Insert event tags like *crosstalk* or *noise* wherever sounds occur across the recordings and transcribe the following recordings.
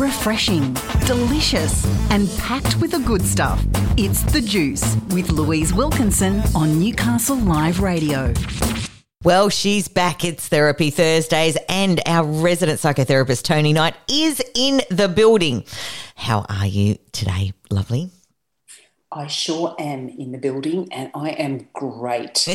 refreshing, delicious, and packed with the good stuff. It's The Juice with Louise Wilkinson on Newcastle Live Radio. Well, she's back. It's Therapy Thursdays, and our resident psychotherapist, Toni Knight, is in the building. How are you today, lovely? I sure am in the building and I am great.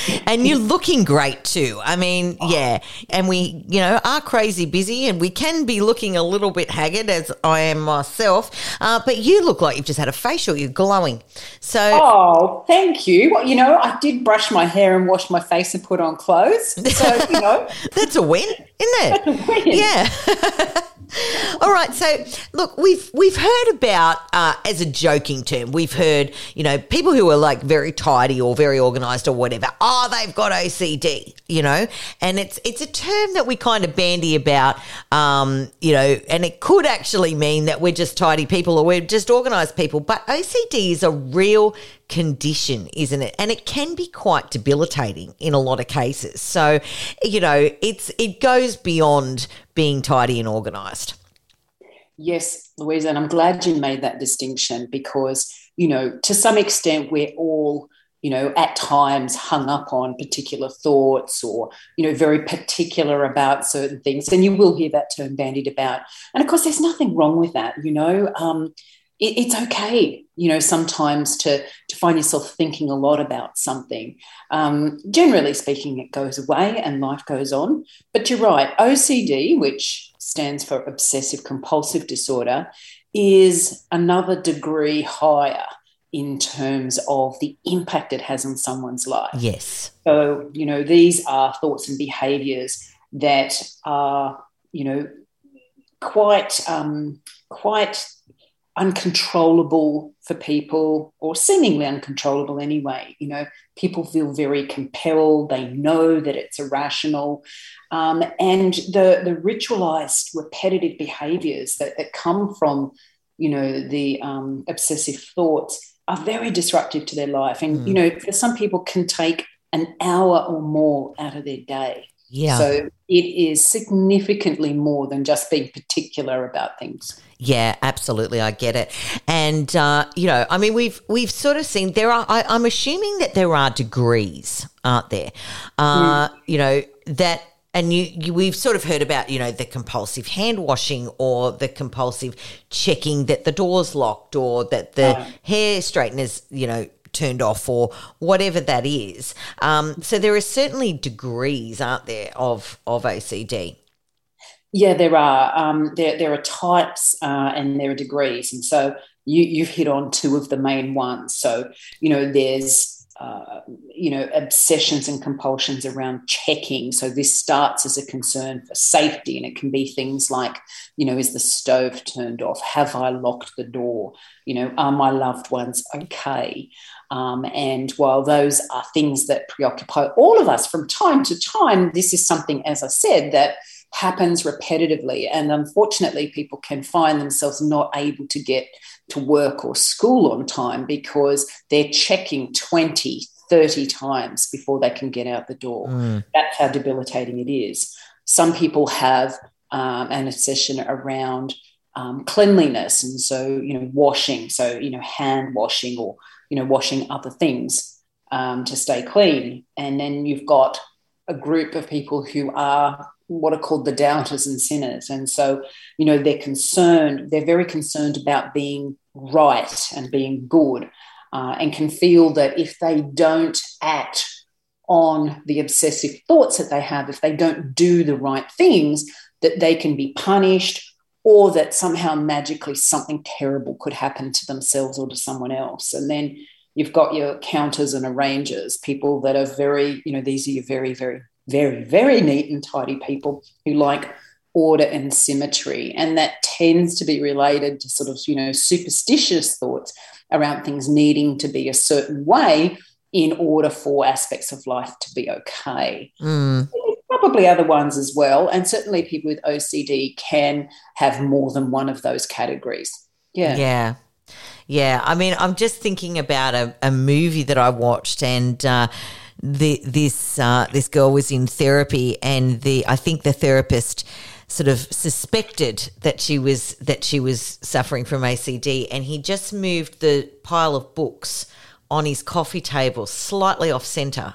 *laughs* and you're looking great too. I mean, yeah. And we, you know, are crazy busy and we can be looking a little bit haggard as I am myself. Uh, but you look like you've just had a facial. You're glowing. So. Oh, thank you. Well, you know, I did brush my hair and wash my face and put on clothes. So, you know. *laughs* That's a win, isn't it? That's a win. Yeah. *laughs* All right, so look, we've we've heard about uh, as a joking term, we've heard you know people who are like very tidy or very organised or whatever. Oh, they've got OCD, you know, and it's it's a term that we kind of bandy about, um, you know, and it could actually mean that we're just tidy people or we're just organised people, but OCD is a real condition, isn't it? And it can be quite debilitating in a lot of cases. So, you know, it's it goes beyond being tidy and organised. Yes, Louisa, and I'm glad you made that distinction because, you know, to some extent, we're all, you know, at times hung up on particular thoughts or, you know, very particular about certain things. And you will hear that term bandied about. And of course, there's nothing wrong with that, you know. Um, it, it's okay, you know, sometimes to, to find yourself thinking a lot about something. Um, generally speaking, it goes away and life goes on. But you're right, OCD, which stands for obsessive compulsive disorder, is another degree higher in terms of the impact it has on someone's life. Yes. So, you know, these are thoughts and behaviors that are, you know, quite um, quite uncontrollable for people or seemingly uncontrollable anyway. You know people feel very compelled. They know that it's irrational. Um, and the the ritualized repetitive behaviors that, that come from you know the um, obsessive thoughts are very disruptive to their life. And mm. you know for some people can take an hour or more out of their day yeah. So it is significantly more than just being particular about things. Yeah, absolutely, I get it, and uh, you know, I mean, we've we've sort of seen there are. I, am assuming that there are degrees, aren't there? Uh, mm. You know that, and you, you we've sort of heard about you know the compulsive hand washing or the compulsive checking that the door's locked or that the hair straightener's you know turned off or whatever that is. Um, so there are certainly degrees, aren't there, of of OCD? Yeah, there are. Um, there there are types uh, and there are degrees, and so you you've hit on two of the main ones. So you know, there's uh, you know, obsessions and compulsions around checking. So this starts as a concern for safety, and it can be things like, you know, is the stove turned off? Have I locked the door? You know, are my loved ones okay? Um, and while those are things that preoccupy all of us from time to time, this is something, as I said, that happens repetitively. And unfortunately, people can find themselves not able to get to work or school on time because they're checking 20, 30 times before they can get out the door. Mm. That's how debilitating it is. Some people have um, an obsession around um, cleanliness. And so, you know, washing, so, you know, hand washing or, you know, washing other things um, to stay clean. And then you've got a group of people who are what are called the doubters and sinners. And so, you know, they're concerned, they're very concerned about being right and being good, uh, and can feel that if they don't act on the obsessive thoughts that they have, if they don't do the right things, that they can be punished or that somehow magically something terrible could happen to themselves or to someone else. And then you've got your counters and arrangers, people that are very, you know, these are your very, very very, very neat and tidy people who like order and symmetry. And that tends to be related to sort of, you know, superstitious thoughts around things needing to be a certain way in order for aspects of life to be okay. Mm. Probably other ones as well. And certainly people with OCD can have more than one of those categories. Yeah. Yeah. Yeah. I mean, I'm just thinking about a, a movie that I watched and, uh, the, this uh, this girl was in therapy, and the I think the therapist sort of suspected that she was that she was suffering from OCD, and he just moved the pile of books on his coffee table slightly off center.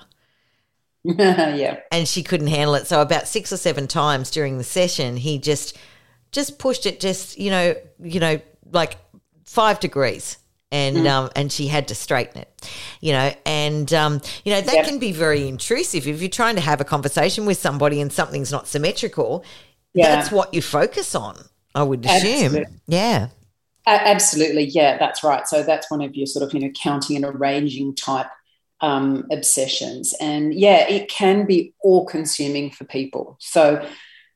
*laughs* yeah. And she couldn't handle it. So about six or seven times during the session, he just just pushed it just, you know, you know, like five degrees. And mm. um, and she had to straighten it, you know, and um, you know that yep. can be very intrusive if you're trying to have a conversation with somebody and something's not symmetrical. Yeah. That's what you focus on, I would assume. Absolutely. Yeah. Absolutely, yeah, that's right. So that's one of your sort of you know counting and arranging type um, obsessions, and yeah, it can be all consuming for people. So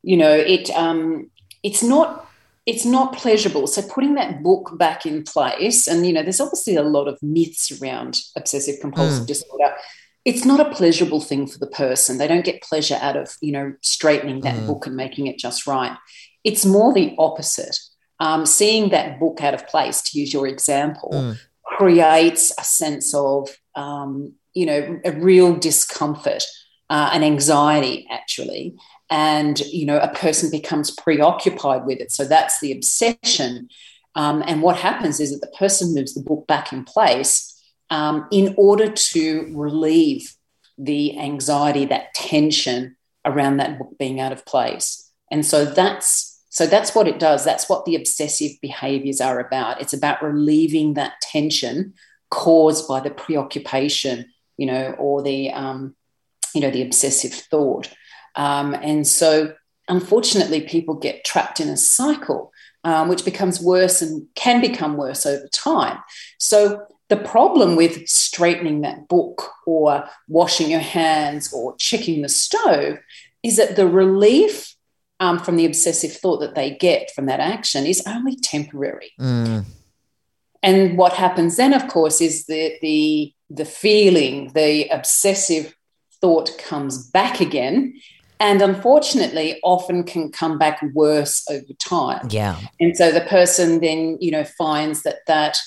you know it um, it's not it's not pleasurable. So putting that book back in place, and you know, there's obviously a lot of myths around obsessive compulsive mm. disorder. It's not a pleasurable thing for the person. They don't get pleasure out of you know straightening that mm. book and making it just right. It's more the opposite um, seeing that book out of place, to use your example, mm. creates a sense of, um, you know, a real discomfort, uh, an anxiety, actually. And, you know, a person becomes preoccupied with it. So that's the obsession. Um, and what happens is that the person moves the book back in place um, in order to relieve the anxiety, that tension around that book being out of place. And so that's so that's what it does. That's what the obsessive behaviors are about. It's about relieving that tension caused by the preoccupation, you know, or the, um, you know, the obsessive thought. Um, and so, unfortunately, people get trapped in a cycle, um, which becomes worse and can become worse over time. So, the problem with straightening that book or washing your hands or checking the stove is that the relief um, from the obsessive thought that they get from that action is only temporary. Mm. And what happens then, of course, is that the the feeling, the obsessive thought comes back again, and unfortunately, often can come back worse over time. Yeah. And so the person then, you know, finds that that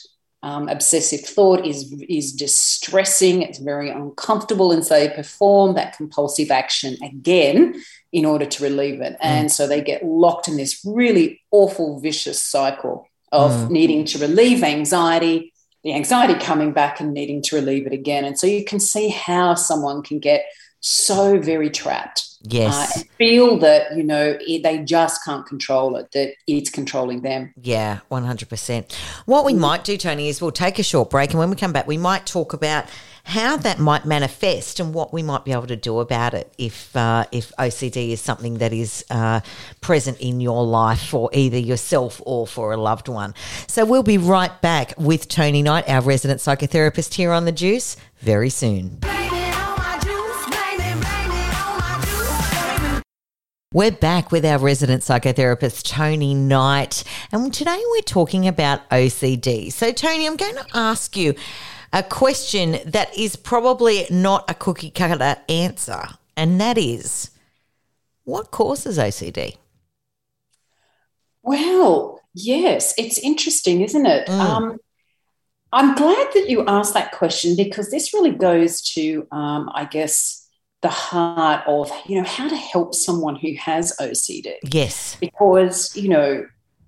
um, obsessive thought is is distressing. It's very uncomfortable, and so they perform that compulsive action again in order to relieve it. And mm. so they get locked in this really awful, vicious cycle of mm. needing to relieve anxiety, the anxiety coming back and needing to relieve it again. And so you can see how someone can get so very trapped. Yes. Uh, feel that, you know, it, they just can't control it, that it's controlling them. Yeah, 100%. What we mm. might do, Toni, is we'll take a short break. And when we come back, we might talk about how that might manifest and what we might be able to do about it if uh, if OCD is something that is uh, present in your life for either yourself or for a loved one. So we'll be right back with Toni Knight, our resident psychotherapist here on the Juice, very soon. We're back with our resident psychotherapist, Toni Knight, and today we're talking about OCD. So, Toni, I'm going to ask you a question that is probably not a cookie cutter answer, and that is what causes OCD? Well, yes, it's interesting, isn't it? Mm. Um, I'm glad that you asked that question because this really goes to, um, I guess, the heart of you know how to help someone who has OCD. Yes, because you know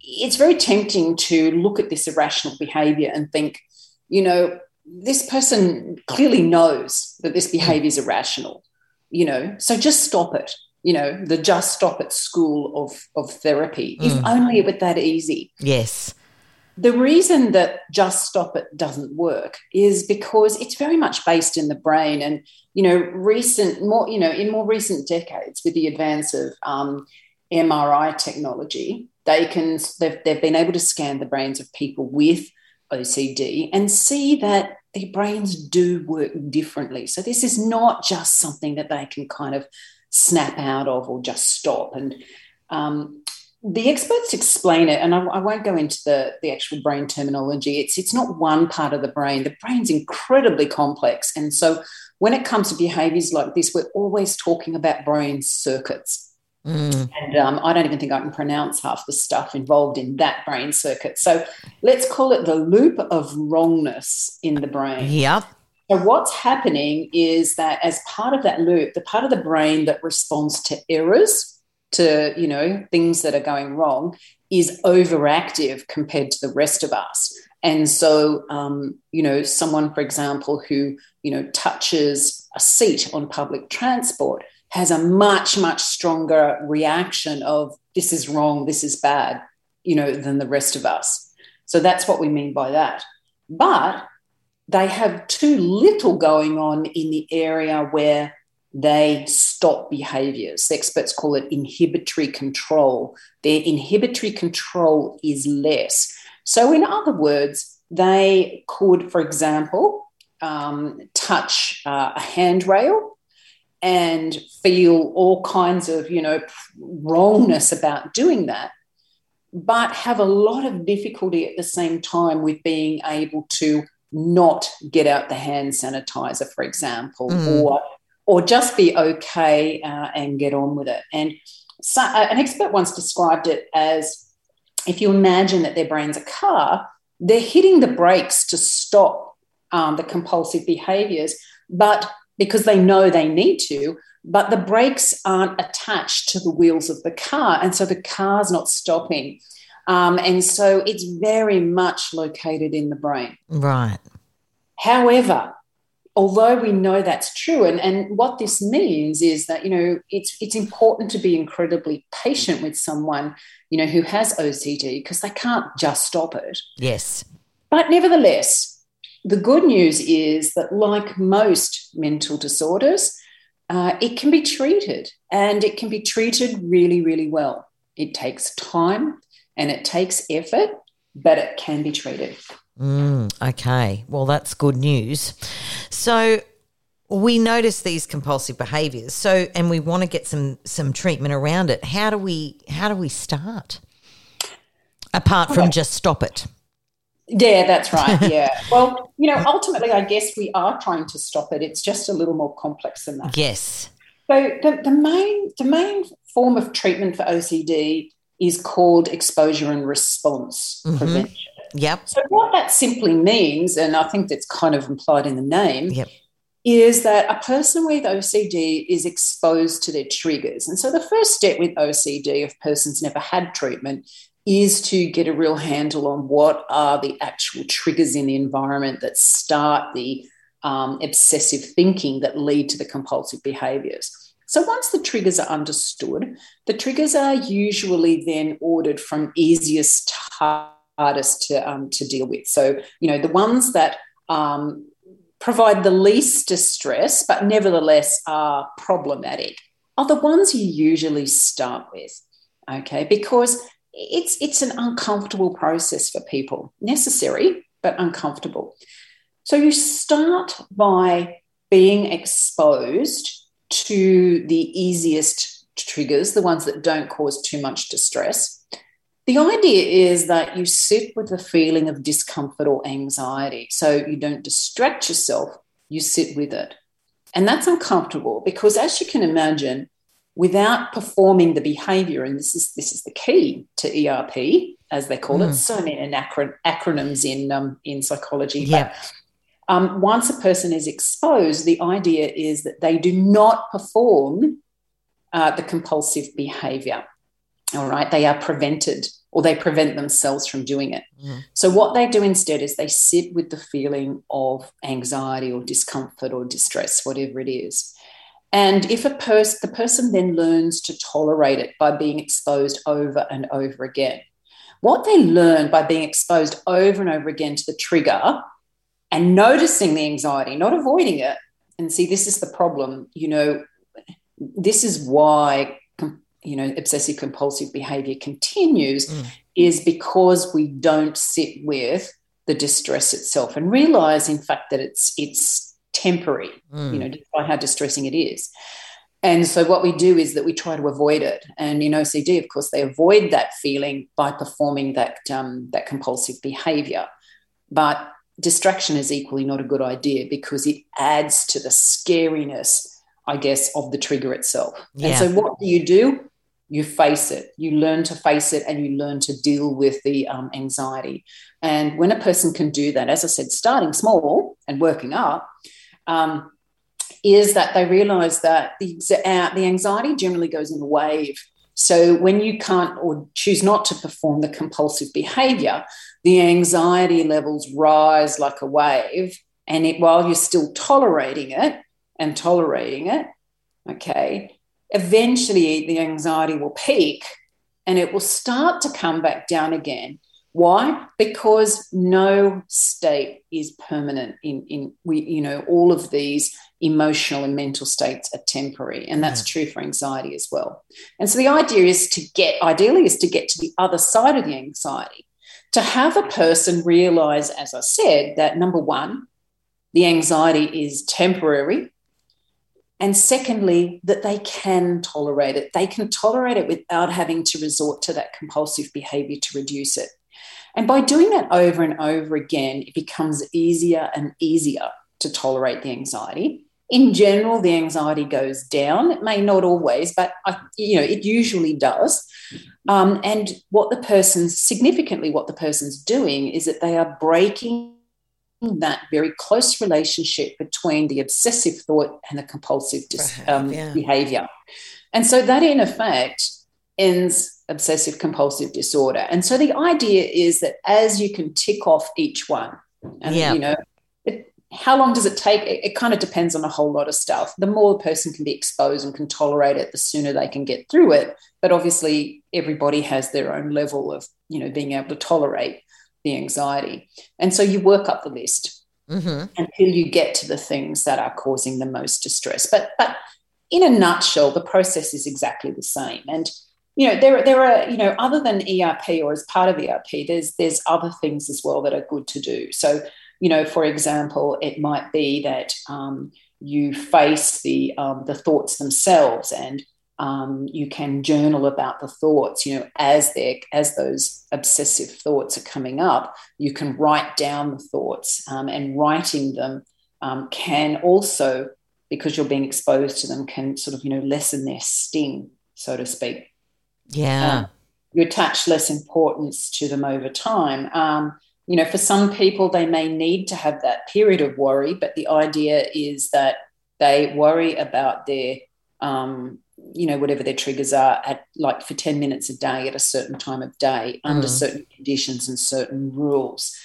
it's very tempting to look at this irrational behavior and think, you know, this person clearly knows that this behavior is irrational, you know, so just stop it. You know, the just stop it school of, of therapy. Mm. If only it were that easy. Yes. The reason that just stop it doesn't work is because it's very much based in the brain. And, you know, recent, more, you know, in more recent decades, with the advance of um, MRI technology, they can, they've, they've been able to scan the brains of people with OCD and see that their brains do work differently. So this is not just something that they can kind of snap out of or just stop. And um, the experts explain it, and I, I, won't go into the, the actual brain terminology. It's it's not one part of the brain. The brain's incredibly complex, and so when it comes to behaviours like this, we're always talking about brain circuits. Mm. And um, I don't even think I can pronounce half the stuff involved in that brain circuit. So let's call it the loop of wrongness in the brain. Yep. So what's happening is that as part of that loop, the part of the brain that responds to errors, to you know things that are going wrong is overactive compared to the rest of us. And so um, you know someone for example who you know touches a seat on public transport has a much much stronger reaction of this is wrong this is bad you know than the rest of us. So that's what we mean by that. But they have too little going on in the area where they stop behaviors. Experts call it inhibitory control. Their inhibitory control is less. So, in other words, they could, for example, um, touch uh, a handrail and feel all kinds of, you know, wrongness about doing that, but have a lot of difficulty at the same time with being able to not get out the hand sanitizer, for example, mm. or or just be okay uh, and get on with it. And so, uh, an expert once described it as if you imagine that their brain's a car, they're hitting the brakes to stop um, the compulsive behaviors, but because they know they need to, but the brakes aren't attached to the wheels of the car. And so the car's not stopping. Um, and so it's very much located in the brain. Right. However, although we know that's true, and, and what this means is that, you know, it's it's important to be incredibly patient with someone, you know, who has OCD because they can't just stop it. Yes. But nevertheless, the good news is that, like most mental disorders, uh, it can be treated and it can be treated really, really well. It takes time, and it takes effort, but it can be treated. Mm, okay. Well, that's good news. So we notice these compulsive behaviors. So and we want to get some some treatment around it. How do we how do we start? Apart from just stop it. Yeah, that's right. *laughs* Yeah. well, you know, ultimately I guess we are trying to stop it. It's just a little more complex than that. Yes. So the, the main the main form of treatment for OCD is called exposure and response mm-hmm. prevention. Yep. So what that simply means, and I think that's kind of implied in the name, yep. is that a person with OCD is exposed to their triggers. And so the first step with OCD, if person's never had treatment, is to get a real handle on what are the actual triggers in the environment that start the um, obsessive thinking that lead to the compulsive behaviors. So once the triggers are understood, the triggers are usually then ordered from easiest to hardest to, um, to deal with. So, you know, the ones that um, provide the least distress, but nevertheless are problematic, are the ones you usually start with. Okay, because it's it's an uncomfortable process for people, necessary but uncomfortable. So you start by being exposed to the easiest triggers, the ones that don't cause too much distress. The idea is that you sit with the feeling of discomfort or anxiety. So you don't distract yourself, you sit with it. And that's uncomfortable because, as you can imagine, without performing the behavior, and this is, this is the key to ERP, as they call mm. it, so many acronyms in, um, in psychology. Yeah. But um, once a person is exposed, the idea is that they do not perform uh, the compulsive behavior. All right, they are prevented or they prevent themselves from doing it. Mm. So, what they do instead is they sit with the feeling of anxiety or discomfort or distress, whatever it is. And if a person, the person then learns to tolerate it by being exposed over and over again, what they learn by being exposed over and over again to the trigger and noticing the anxiety, not avoiding it. And see, this is the problem. You know, this is why you know obsessive compulsive behavior continues mm. is because we don't sit with the distress itself and realize in fact that it's it's temporary mm. you know despite how distressing it is and so what we do is that we try to avoid it and in ocd of course they avoid that feeling by performing that um, that compulsive behavior but distraction is equally not a good idea because it adds to the scariness, I guess, of the trigger itself. Yeah. And so, what do you do? You face it. You learn to face it and you learn to deal with the um, anxiety. And when a person can do that, as I said, starting small and working up, um, is that they realize that the, uh, the anxiety generally goes in a wave So when you can't or choose not to perform the compulsive behavior, the anxiety levels rise like a wave. And it, while you're still tolerating it and tolerating it, okay, eventually the anxiety will peak and it will start to come back down again. Why? Because no state is permanent. In in we you know all of these emotional and mental states are temporary, and that's yeah. true for anxiety as well. And so the idea is to get ideally is to get to the other side of the anxiety, to have a person realize, as I said, that number one, the anxiety is temporary and secondly, that they can tolerate it. They can tolerate it without having to resort to that compulsive behavior to reduce it. And by doing that over and over again, it becomes easier and easier to tolerate the anxiety. In general, the anxiety goes down. It may not always, but I, you know it usually does. Um, and what the person's significantly what the person's doing is that they are breaking that very close relationship between the obsessive thought and the compulsive dis- um, yeah. behavior. And so that, in effect, ends obsessive compulsive disorder. And so the idea is that as you can tick off each one, and yeah. you know, it, how long does it take? It, it, kind of depends on a whole lot of stuff. The more the person can be exposed and can tolerate it, the sooner they can get through it. But obviously, everybody has their own level of, you know, being able to tolerate the anxiety. And so you work up the list mm-hmm. until you get to the things that are causing the most distress. But but in a nutshell, the process is exactly the same. And you know, there, there are, you know, other than ERP or as part of ERP, there's there's other things as well that are good to do. So, you know, for example, it might be that um, you face the um, the thoughts themselves and um, you can journal about the thoughts you know as they as those obsessive thoughts are coming up you can write down the thoughts um, and writing them um, can also because you're being exposed to them can sort of you know lessen their sting so to speak. Yeah. Um, you attach less importance to them over time. Um, you know for some people they may need to have that period of worry but the idea is that they worry about their um, you know, whatever their triggers are at like for 10 minutes a day at a certain time of day mm. under certain conditions and certain rules.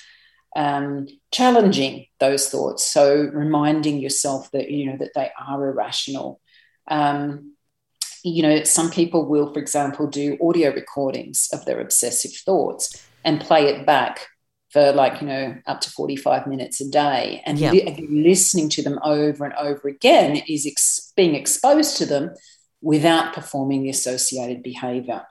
Um, challenging those thoughts. So reminding yourself that, you know, that they are irrational. Um, you know, some people will, for example, do audio recordings of their obsessive thoughts and play it back for like, you know, up to 45 minutes a day. And li- listening to them over and over again is ex- being exposed to them without performing the associated behavior.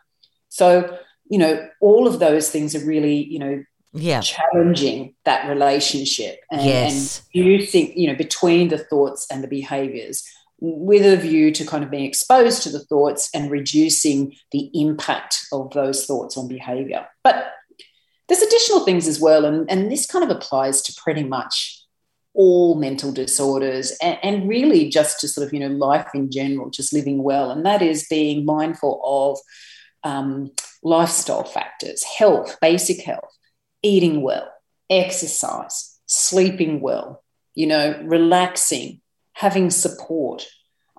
So, you know, all of those things are really, you know, yeah. challenging that relationship and, yes. and you think, you know, between the thoughts and the behaviors with a view to kind of being exposed to the thoughts and reducing the impact of those thoughts on behavior. But there's additional things as well, and, and this kind of applies to pretty much all mental disorders and, and, really just to sort of, you know, life in general, just living well. And that is being mindful of um, lifestyle factors, health, basic health, eating well, exercise, sleeping well, you know, relaxing, having support.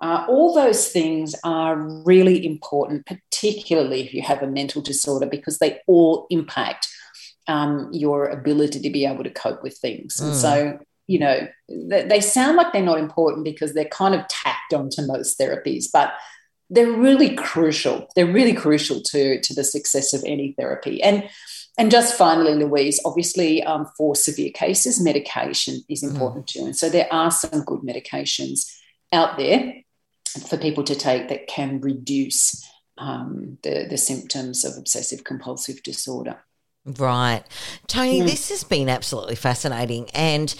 Uh, all those things are really important, particularly if you have a mental disorder, because they all impact um, your ability to be able to cope with things. Mm. And so you know, they sound like they're not important because they're kind of tacked onto most therapies, but they're really crucial. They're really crucial to, to the success of any therapy. And and just finally, Louise, obviously, um, for severe cases, medication is mm-hmm. important mm. too. And so there are some good medications out there for people to take that can reduce um, the, the symptoms of obsessive compulsive disorder. Right. Toni, mm. this has been absolutely fascinating. And,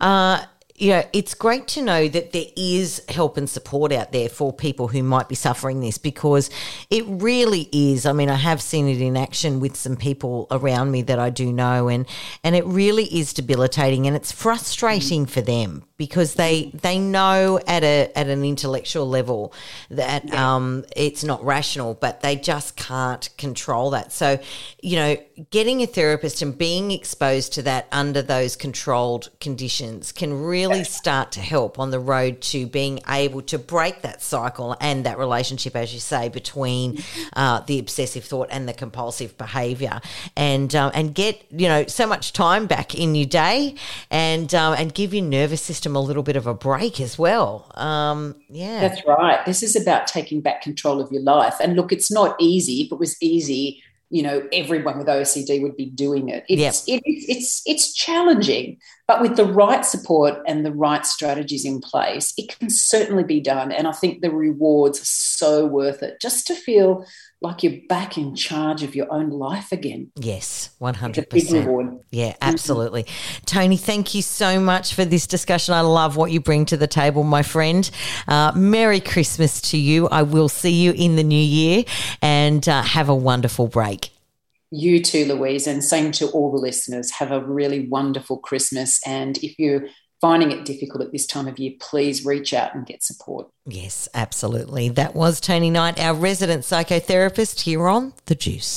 uh, you know, it's great to know that there is help and support out there for people who might be suffering this because it really is. I mean, I have seen it in action with some people around me that I do know, and and it really is debilitating and it's frustrating for them because they they know at a at an intellectual level that yeah. um, it's not rational, but they just can't control that. So, you know, getting a therapist and being exposed to that under those controlled conditions can really really start to help on the road to being able to break that cycle and that relationship, as you say, between uh, the obsessive thought and the compulsive behaviour, and um, and get you know so much time back in your day, and um, and give your nervous system a little bit of a break as well. Um, yeah, that's right. This is about taking back control of your life, and look, it's not easy. If it was easy, you know everyone with OCD would be doing it. It's yep. it, it's it's challenging, but with the right support and the right strategies in place, it can certainly be done. And I think the rewards are so worth it. Just to feel like you're back in charge of your own life again. Yes, 100%. Yeah, mm-hmm. absolutely. Mm-hmm. Toni, thank you so much for this discussion. I love what you bring to the table, my friend. Uh, Merry Christmas to you. I will see you in the new year and uh, have a wonderful break. You too, Louise, and same to all the listeners. Have a really wonderful Christmas. And if you're finding it difficult at this time of year, please reach out and get support. Yes, absolutely. That was Toni Knight, our resident psychotherapist here on The Juice.